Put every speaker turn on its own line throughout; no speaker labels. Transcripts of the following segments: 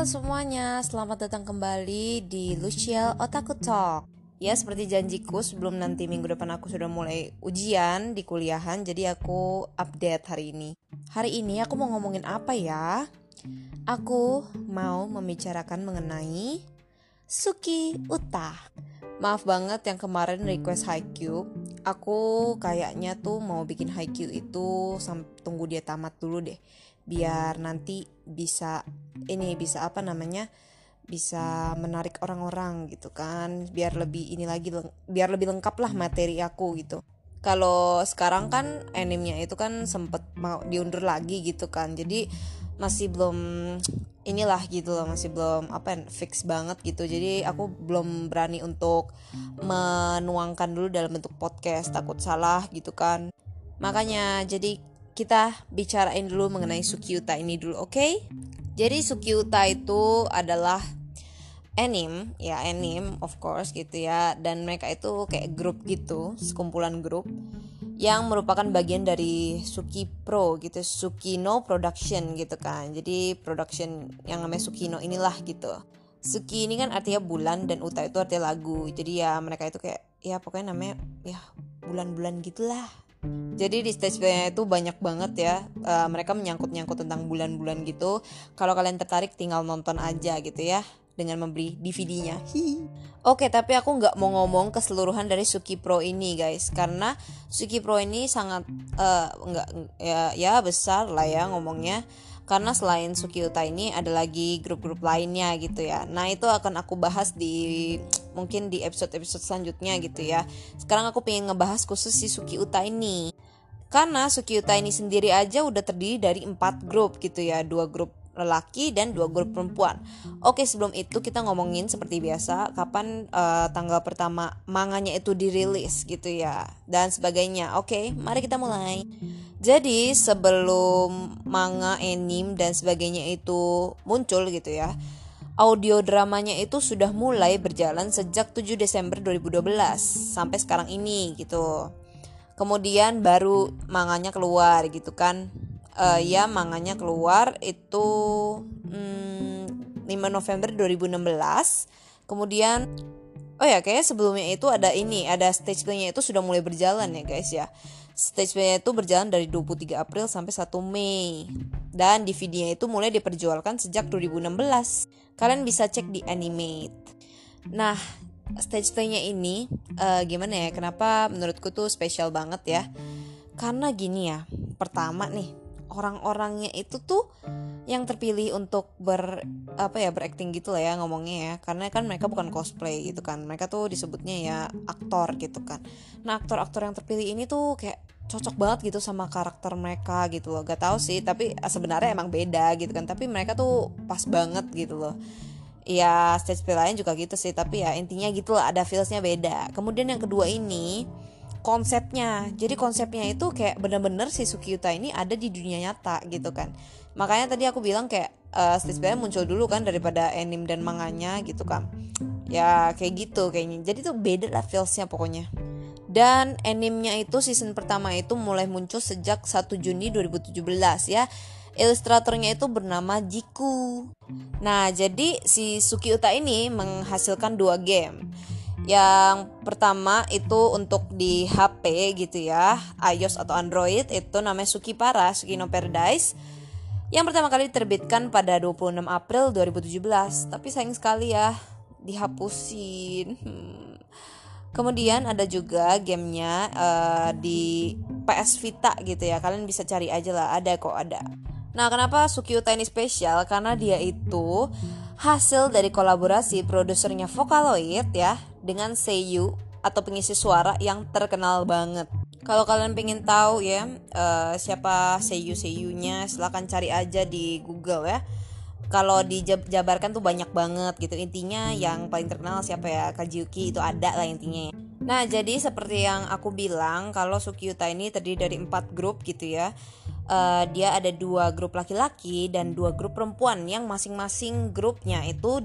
Semuanya, selamat datang kembali di Luciel Otaku Talk. Ya seperti janjiku sebelum nanti minggu depan aku sudah mulai ujian di kuliahan Jadi aku update hari ini. Hari ini aku mau ngomongin apa ya? Aku mau membicarakan mengenai Suki Uta. Maaf banget yang kemarin request Haikyuu. Aku kayaknya tuh mau bikin Haikyuu itu sampai tunggu dia tamat dulu deh biar nanti bisa ini bisa apa namanya bisa menarik orang-orang gitu kan. Biar lebih ini lagi biar lebih lengkap lah materi aku gitu. Kalau sekarang kan animenya itu kan sempet mau diundur lagi gitu kan. Jadi masih belum inilah gitu loh masih belum apa fix banget gitu. Jadi aku belum berani untuk menuangkan dulu dalam bentuk podcast takut salah gitu kan. Makanya jadi kita bicarain dulu mengenai Sukiuta ini dulu, oke? Okay? Jadi Sukiuta itu adalah anime, ya anime of course gitu ya, dan mereka itu kayak grup gitu, sekumpulan grup yang merupakan bagian dari Suki Pro gitu, Sukino Production gitu kan. Jadi production yang namanya Sukino inilah gitu. Suki ini kan artinya bulan dan Uta itu artinya lagu. Jadi ya mereka itu kayak ya pokoknya namanya ya bulan-bulan gitulah jadi di stage play itu banyak banget ya uh, mereka menyangkut-nyangkut tentang bulan-bulan gitu. Kalau kalian tertarik tinggal nonton aja gitu ya dengan membeli DVD-nya. Oke, tapi aku nggak mau ngomong keseluruhan dari Suki Pro ini guys, karena Suki Pro ini sangat uh, nggak ya, ya besar lah ya ngomongnya karena selain Suki Uta ini ada lagi grup-grup lainnya gitu ya. Nah, itu akan aku bahas di mungkin di episode-episode selanjutnya gitu ya. Sekarang aku pengen ngebahas khusus si Suki Uta ini. Karena Suki Uta ini sendiri aja udah terdiri dari empat grup gitu ya, dua grup lelaki dan dua grup perempuan. Oke, sebelum itu kita ngomongin seperti biasa kapan uh, tanggal pertama manganya itu dirilis gitu ya dan sebagainya. Oke, mari kita mulai. Jadi sebelum manga, anime dan sebagainya itu muncul gitu ya, audio dramanya itu sudah mulai berjalan sejak 7 Desember 2012 sampai sekarang ini gitu. Kemudian baru manganya keluar gitu kan. Uh, ya manganya keluar itu hmm, 5 November 2016. Kemudian oh ya kayak sebelumnya itu ada ini, ada stage play-nya itu sudah mulai berjalan ya guys ya. Stage play itu berjalan dari 23 April sampai 1 Mei. Dan DVD-nya itu mulai diperjualkan sejak 2016. Kalian bisa cek di Animate. Nah, stage play-nya ini uh, gimana ya? Kenapa menurutku tuh spesial banget ya? Karena gini ya. Pertama nih, orang-orangnya itu tuh yang terpilih untuk ber apa ya berakting gitu lah ya ngomongnya ya. Karena kan mereka bukan cosplay gitu kan. Mereka tuh disebutnya ya aktor gitu kan. Nah aktor-aktor yang terpilih ini tuh kayak cocok banget gitu sama karakter mereka gitu loh. Gak tau sih tapi sebenarnya emang beda gitu kan. Tapi mereka tuh pas banget gitu loh. Ya stage play lain juga gitu sih. Tapi ya intinya gitu lah ada feelsnya beda. Kemudian yang kedua ini konsepnya. Jadi konsepnya itu kayak bener-bener si Sukiyuta ini ada di dunia nyata gitu kan. Makanya tadi aku bilang kayak uh, stage play muncul dulu kan daripada anime dan manganya gitu kan. Ya kayak gitu kayaknya. Jadi tuh beda lah feelsnya pokoknya. Dan animenya itu season pertama itu mulai muncul sejak 1 Juni 2017 ya. Ilustratornya itu bernama Jiku. Nah jadi si Suki Uta ini menghasilkan dua game yang pertama itu untuk di HP gitu ya iOS atau Android itu namanya Suki Para Suki No Paradise. Yang pertama kali diterbitkan pada 26 April 2017 tapi sayang sekali ya dihapusin. Hmm. kemudian ada juga gamenya uh, di PS Vita gitu ya kalian bisa cari aja lah ada kok ada. Nah kenapa Sukiuta ini spesial karena dia itu hasil dari kolaborasi produsernya Vocaloid ya dengan Seiyu atau pengisi suara yang terkenal banget. Kalau kalian pengen tahu ya uh, siapa seiyu seiyunya silahkan cari aja di Google ya. Kalau dijabarkan tuh banyak banget gitu. Intinya yang paling terkenal siapa ya? Kajiuki itu ada lah intinya ya. Nah jadi seperti yang aku bilang kalau Sukyuta ini terdiri dari empat grup gitu ya. Uh, dia ada dua grup laki-laki dan dua grup perempuan yang masing-masing grupnya itu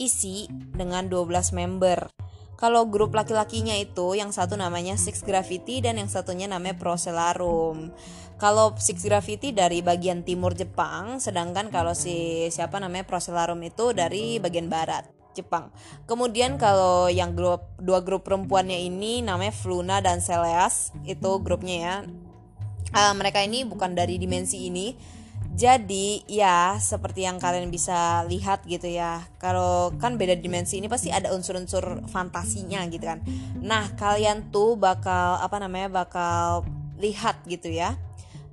diisi dengan 12 member kalau grup laki-lakinya itu yang satu namanya Six Gravity dan yang satunya namanya Procelarum kalau Six Gravity dari bagian timur Jepang sedangkan kalau si siapa namanya Procelarum itu dari bagian barat Jepang. Kemudian kalau yang grup dua grup perempuannya ini namanya Fluna dan Celeas itu grupnya ya. Uh, mereka ini bukan dari dimensi ini. Jadi ya seperti yang kalian bisa lihat gitu ya. Kalau kan beda dimensi ini pasti ada unsur-unsur fantasinya gitu kan. Nah, kalian tuh bakal apa namanya? bakal lihat gitu ya.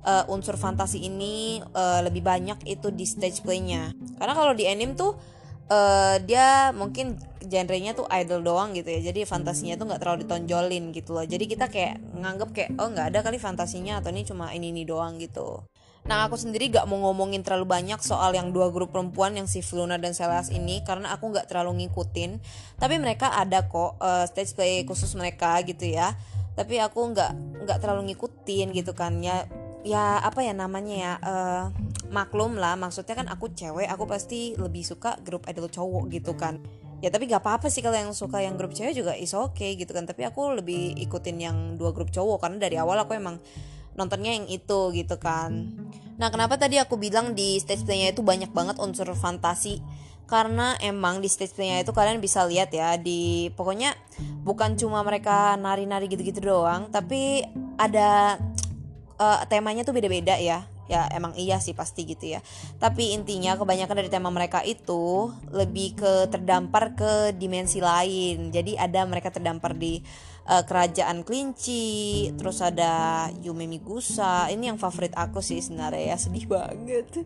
Uh, unsur fantasi ini uh, lebih banyak itu di stage playnya. Karena kalau di anime tuh uh, dia mungkin genrenya tuh idol doang gitu ya jadi fantasinya tuh nggak terlalu ditonjolin gitu loh jadi kita kayak nganggep kayak oh nggak ada kali fantasinya atau ini cuma ini ini doang gitu Nah aku sendiri gak mau ngomongin terlalu banyak soal yang dua grup perempuan yang si Fluna dan Selas ini karena aku gak terlalu ngikutin. Tapi mereka ada kok uh, stage play khusus mereka gitu ya. Tapi aku gak nggak terlalu ngikutin gitu kan ya ya apa ya namanya ya uh, maklum lah maksudnya kan aku cewek aku pasti lebih suka grup idol cowok gitu kan ya tapi gak apa-apa sih kalau yang suka yang grup cewek juga is oke okay, gitu kan tapi aku lebih ikutin yang dua grup cowok karena dari awal aku emang nontonnya yang itu gitu kan. Nah kenapa tadi aku bilang di stage playnya itu banyak banget unsur fantasi? Karena emang di stage playnya itu kalian bisa lihat ya di pokoknya bukan cuma mereka nari-nari gitu-gitu doang tapi ada uh, temanya tuh beda-beda ya ya emang iya sih pasti gitu ya. Tapi intinya kebanyakan dari tema mereka itu lebih ke terdampar ke dimensi lain. Jadi ada mereka terdampar di uh, kerajaan kelinci terus ada Yume Migusa. Ini yang favorit aku sih sebenarnya ya sedih banget.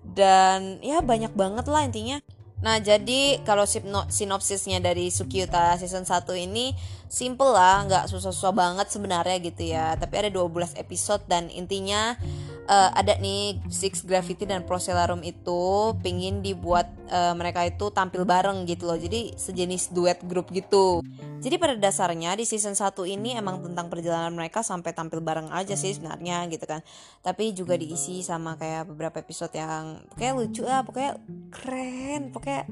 Dan ya banyak banget lah intinya. Nah, jadi kalau sinopsisnya dari Sukyuta season 1 ini simple lah, nggak susah-susah banget sebenarnya gitu ya. Tapi ada 12 episode dan intinya uh, ada nih Six Gravity dan Procelarum itu pingin dibuat uh, mereka itu tampil bareng gitu loh. Jadi sejenis duet grup gitu. Jadi pada dasarnya di season 1 ini emang tentang perjalanan mereka sampai tampil bareng aja sih sebenarnya gitu kan. Tapi juga diisi sama kayak beberapa episode yang kayak lucu lah, pokoknya keren, pokoknya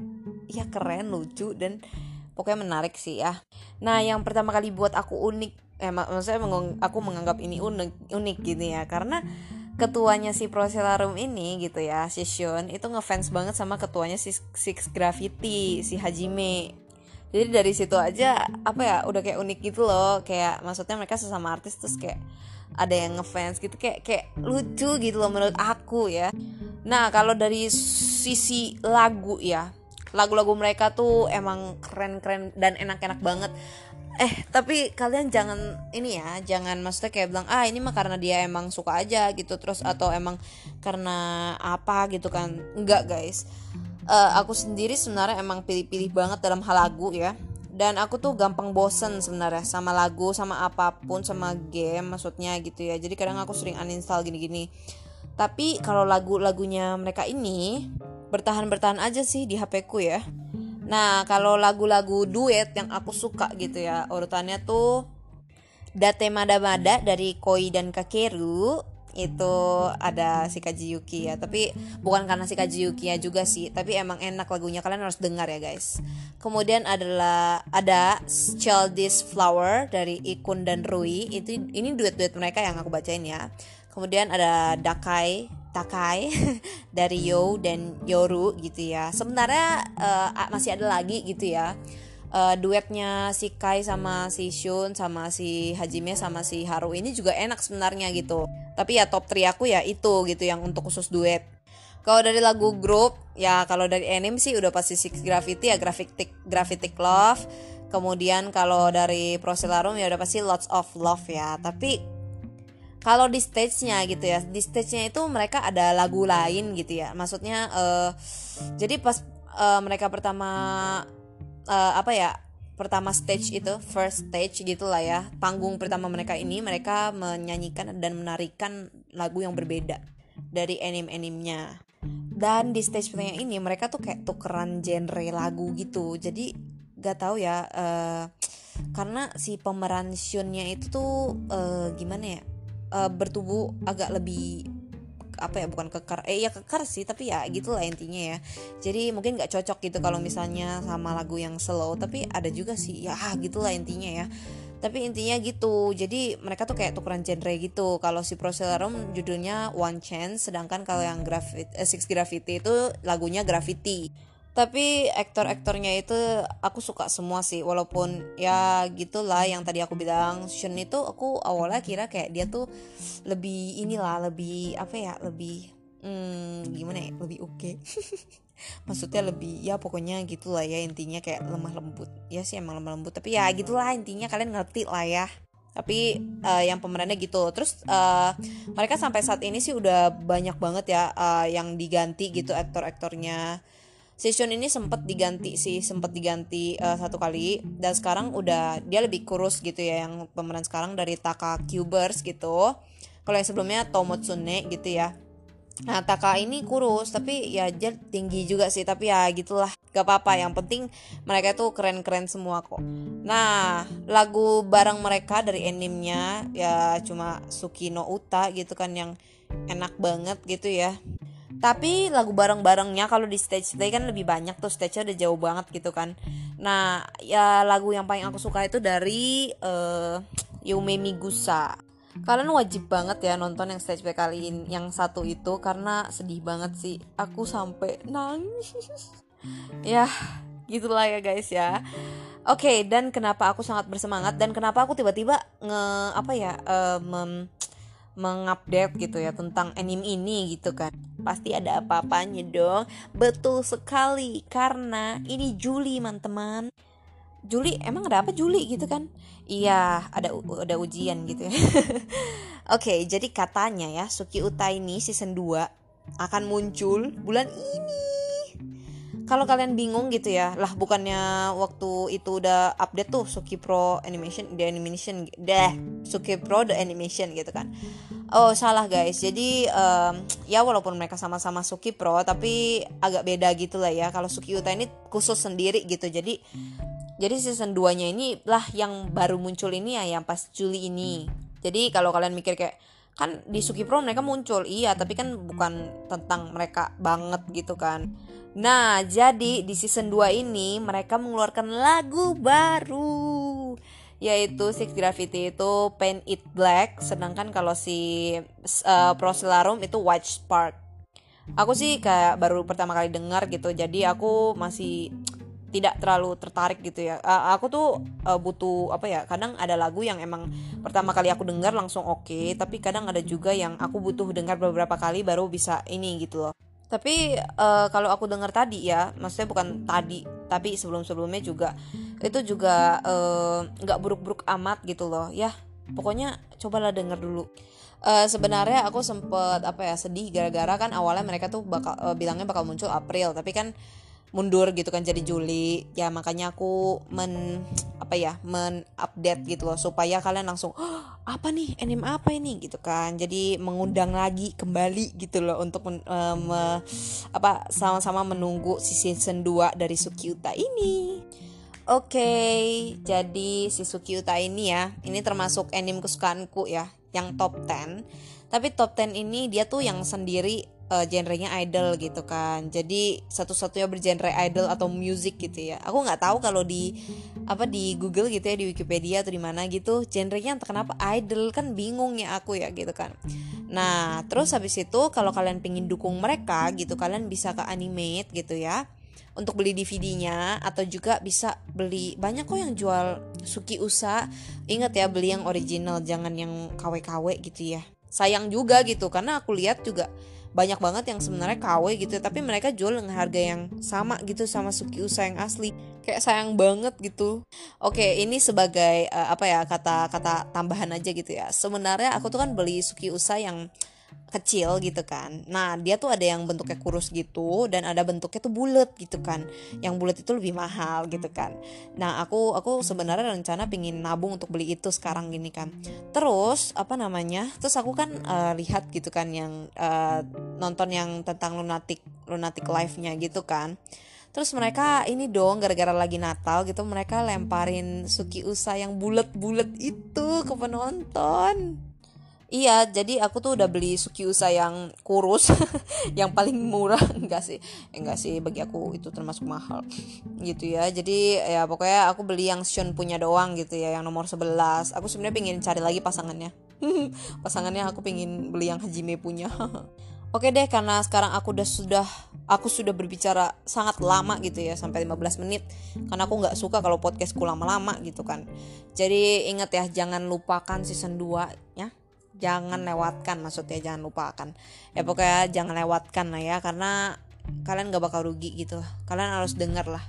ya keren, lucu dan pokoknya menarik sih ya. Nah, yang pertama kali buat aku unik eh maksudnya aku menganggap ini unik unik gini ya karena ketuanya si Proselarum ini gitu ya si Shun itu ngefans banget sama ketuanya si Six Gravity si Hajime. Jadi dari situ aja apa ya udah kayak unik gitu loh. Kayak maksudnya mereka sesama artis terus kayak ada yang ngefans gitu. Kayak kayak lucu gitu loh menurut aku ya. Nah kalau dari sisi lagu ya lagu-lagu mereka tuh emang keren-keren dan enak-enak banget eh tapi kalian jangan ini ya jangan maksudnya kayak bilang ah ini mah karena dia emang suka aja gitu. Terus atau emang karena apa gitu kan. Enggak guys. Uh, aku sendiri sebenarnya emang pilih-pilih banget dalam hal lagu ya. Dan aku tuh gampang bosen sebenarnya sama lagu sama apa pun sama game maksudnya gitu ya. Jadi kadang aku sering uninstall gini-gini. Tapi kalau lagu-lagunya mereka ini bertahan-bertahan aja sih di HP ku ya Nah, kalau lagu-lagu duet yang aku suka gitu ya, urutannya tuh Date Mada Mada dari Koi dan Kakeru itu ada si Kaji Yuki ya. Tapi bukan karena si Kaji Yuki ya juga sih tapi emang enak lagunya kalian harus dengar ya guys. Kemudian adalah ada Childish Flower dari Ikun dan Rui. Itu ini duet-duet mereka yang aku bacain ya. Kemudian ada Dakai Takai dari Yo dan Yoru gitu ya. Sebenarnya uh, masih ada lagi gitu ya. Uh, duetnya si Kai sama si Shun sama si Hajime sama si Haru ini juga enak sebenarnya gitu. Tapi ya top 3 aku ya itu gitu yang untuk khusus duet. Kalau dari lagu grup ya kalau dari anime sih udah pasti Six Gravity ya Gravitic Gravitic Love. Kemudian kalau dari Proselarum ya udah pasti Lots of Love ya. Tapi kalau di stage-nya gitu ya di stage-nya itu mereka ada lagu lain gitu ya. Maksudnya uh, jadi pas uh, mereka pertama uh, apa ya pertama stage itu first stage gitulah ya panggung pertama mereka ini mereka menyanyikan dan menarikan lagu yang berbeda dari anime-animenya dan di stage pertama ini mereka tuh kayak tukeran genre lagu gitu. Jadi gak tahu ya uh, karena si pemeran Shunnya itu tuh uh, gimana ya uh, bertubuh agak lebih apa ya bukan kekar eh ya kekar sih tapi ya gitulah intinya ya. Jadi mungkin nggak cocok gitu kalau misalnya sama lagu yang slow tapi ada juga sih ya gitulah intinya ya. Tapi intinya gitu jadi mereka tuh kayak tukeran genre gitu. Kalau si Procelarum judulnya One Chance sedangkan kalau yang Graffiti, eh, Six Graffiti itu lagunya Graffiti tapi aktor-aktornya itu aku suka semua sih walaupun ya gitulah yang tadi aku bilang Sean itu aku awalnya kira kayak dia tuh lebih inilah lebih apa ya lebih hmm, gimana ya lebih oke. Okay. maksudnya lebih ya pokoknya gitulah ya intinya kayak lemah lembut. Ya sih emang lemah lembut tapi ya gitulah intinya kalian ngerti lah ya. Tapi uh, yang pemerannya gitu. Terus uh, mereka sampai saat ini sih udah banyak banget ya uh, yang diganti gitu aktor-aktornya Session ini sempat diganti sih sempat diganti uh, satu kali dan sekarang udah dia lebih kurus gitu ya yang pemeran sekarang dari Taka Cubers gitu kalau yang sebelumnya Tomotsune gitu ya Nah Taka ini kurus tapi ya dia tinggi juga sih tapi ya gitulah gak apa-apa yang penting mereka tuh keren-keren semua kok. Nah lagu bareng mereka dari animnya ya cuma Suki no Uta gitu kan yang enak banget gitu ya. Tapi lagu bareng-barengnya kalau di stage play kan lebih banyak tuh stage-nya udah jauh banget gitu kan. Nah ya lagu yang paling aku suka itu dari uh, Yume Migusa. Kalian wajib banget ya nonton yang stage play kali ini yang satu itu karena sedih banget sih. Aku sampai nangis. Ya gitulah ya guys ya. Oke okay, dan kenapa aku sangat bersemangat dan kenapa aku tiba-tiba nge apa ya uh, mem, mengupdate gitu ya tentang anime ini gitu kan. Pasti ada apa-apanya dong. Betul sekali karena ini Juli teman-teman. Juli emang ada apa Juli gitu kan? Iya ada ada ujian gitu ya. Oke okay, jadi katanya ya Suki Uta ini season 2 akan muncul bulan ini kalau kalian bingung gitu ya lah bukannya waktu itu udah update tuh Suki Pro Animation the animation deh Suki Pro the animation gitu kan. Oh salah guys. Jadi um, ya walaupun mereka sama-sama Suki Pro tapi agak beda gitu lah ya. Kalau Suki Uta ini khusus sendiri gitu. Jadi jadi season 2 nya ini lah yang baru muncul ini ya yang pas Juli ini. Jadi kalau kalian mikir kayak kan di Suki Pro mereka muncul iya tapi kan bukan tentang mereka banget gitu kan nah jadi di season 2 ini mereka mengeluarkan lagu baru yaitu Six Gravity itu Paint It Black sedangkan kalau si uh, Proselarum itu White Spark. Aku sih kayak baru pertama kali dengar gitu jadi aku masih tidak terlalu tertarik gitu ya. Uh, aku tuh uh, butuh apa ya kadang ada lagu yang emang pertama kali aku dengar langsung oke okay, tapi kadang ada juga yang aku butuh dengar beberapa kali baru bisa ini gitu loh tapi uh, kalau aku dengar tadi ya maksudnya bukan tadi tapi sebelum sebelumnya juga itu juga nggak uh, buruk-buruk amat gitu loh. Ya pokoknya cobalah denger dulu. Uh, sebenarnya aku sempet apa ya sedih gara-gara kan awalnya mereka tuh bakal uh, bilangnya bakal muncul April tapi kan mundur gitu kan jadi Juli. Ya makanya aku men apa ya men update gitu loh supaya kalian langsung oh, apa nih anime apa ini? Gitu kan. Jadi mengundang lagi kembali gitu loh untuk men, uh, me, apa sama-sama menunggu si season 2 dari Sukiuta ini. Oke, okay, jadi si Sukiuta ini ya, ini termasuk anime kesukaanku ya, yang top 10. Tapi top 10 ini dia tuh yang sendiri uh, genrenya idol gitu kan jadi satu-satunya bergenre idol atau music gitu ya aku nggak tahu kalau di apa di Google gitu ya di Wikipedia atau di mana gitu genrenya entah kenapa idol kan bingung ya aku ya gitu kan nah terus habis itu kalau kalian pengen dukung mereka gitu kalian bisa ke animate gitu ya untuk beli DVD-nya atau juga bisa beli banyak kok yang jual Suki Usa. Ingat ya beli yang original jangan yang KW-KW gitu ya. Sayang juga gitu karena aku lihat juga banyak banget yang sebenarnya KW gitu tapi mereka jual dengan harga yang sama gitu sama Suki Usa yang asli. Kayak sayang banget gitu. Oke ini sebagai uh, apa ya kata kata tambahan aja gitu ya. Sebenarnya aku tuh kan beli Suki Usa yang kecil gitu kan. Nah, dia tuh ada yang bentuknya kurus gitu dan ada bentuknya tuh bulat gitu kan. Yang bulat itu lebih mahal gitu kan. Nah, aku aku sebenarnya rencana pingin nabung untuk beli itu sekarang gini kan. Terus apa namanya? Terus aku kan uh, lihat gitu kan yang uh, nonton yang tentang lunatic lunatic life-nya gitu kan. Terus mereka ini dong gara-gara lagi Natal gitu mereka lemparin Suki Usa yang bulat-bulat itu ke penonton Iya, jadi aku tuh udah beli Sukiusa yang kurus, yang paling murah enggak sih? Enggak sih, bagi aku itu termasuk mahal. Gitu ya. Jadi ya pokoknya aku beli yang Shun punya doang gitu ya, yang nomor 11. Aku sebenarnya pengen cari lagi pasangannya. pasangannya aku pengen beli yang Hajime punya. Oke deh, karena sekarang aku udah sudah aku sudah berbicara sangat lama gitu ya sampai 15 menit karena aku nggak suka kalau podcastku lama-lama gitu kan jadi ingat ya jangan lupakan season 2 ya jangan lewatkan maksudnya jangan lupakan. Ya pokoknya jangan lewatkan lah ya karena kalian gak bakal rugi gitu. Kalian harus denger lah.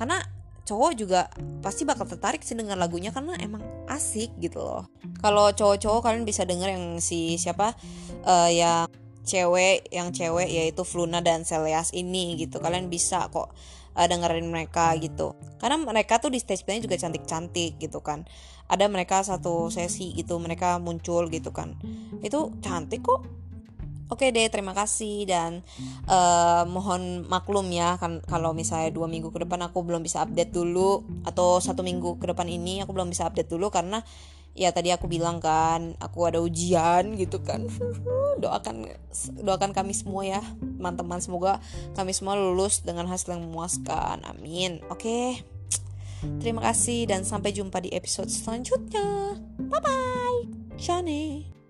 Karena cowok juga pasti bakal tertarik sih denger lagunya karena emang asik gitu loh. Kalau cowok-cowok kalian bisa denger yang si siapa uh, yang cewek yang cewek yaitu Fluna dan Seleas ini gitu. Kalian bisa kok uh, dengerin mereka gitu. Karena mereka tuh di stage play juga cantik-cantik gitu kan. Ada mereka satu sesi gitu mereka muncul gitu kan. Itu cantik kok. Oke deh, terima kasih dan uh, mohon maklum ya kan kalau misalnya dua minggu ke depan aku belum bisa update dulu atau satu minggu ke depan ini aku belum bisa update dulu karena ya tadi aku bilang kan aku ada ujian gitu kan. Doakan doakan kami semua ya teman-teman. Semoga kami semua lulus dengan hasil yang memuaskan. Amin. Oke. Terima kasih dan sampai jumpa di episode selanjutnya. Bye bye Shani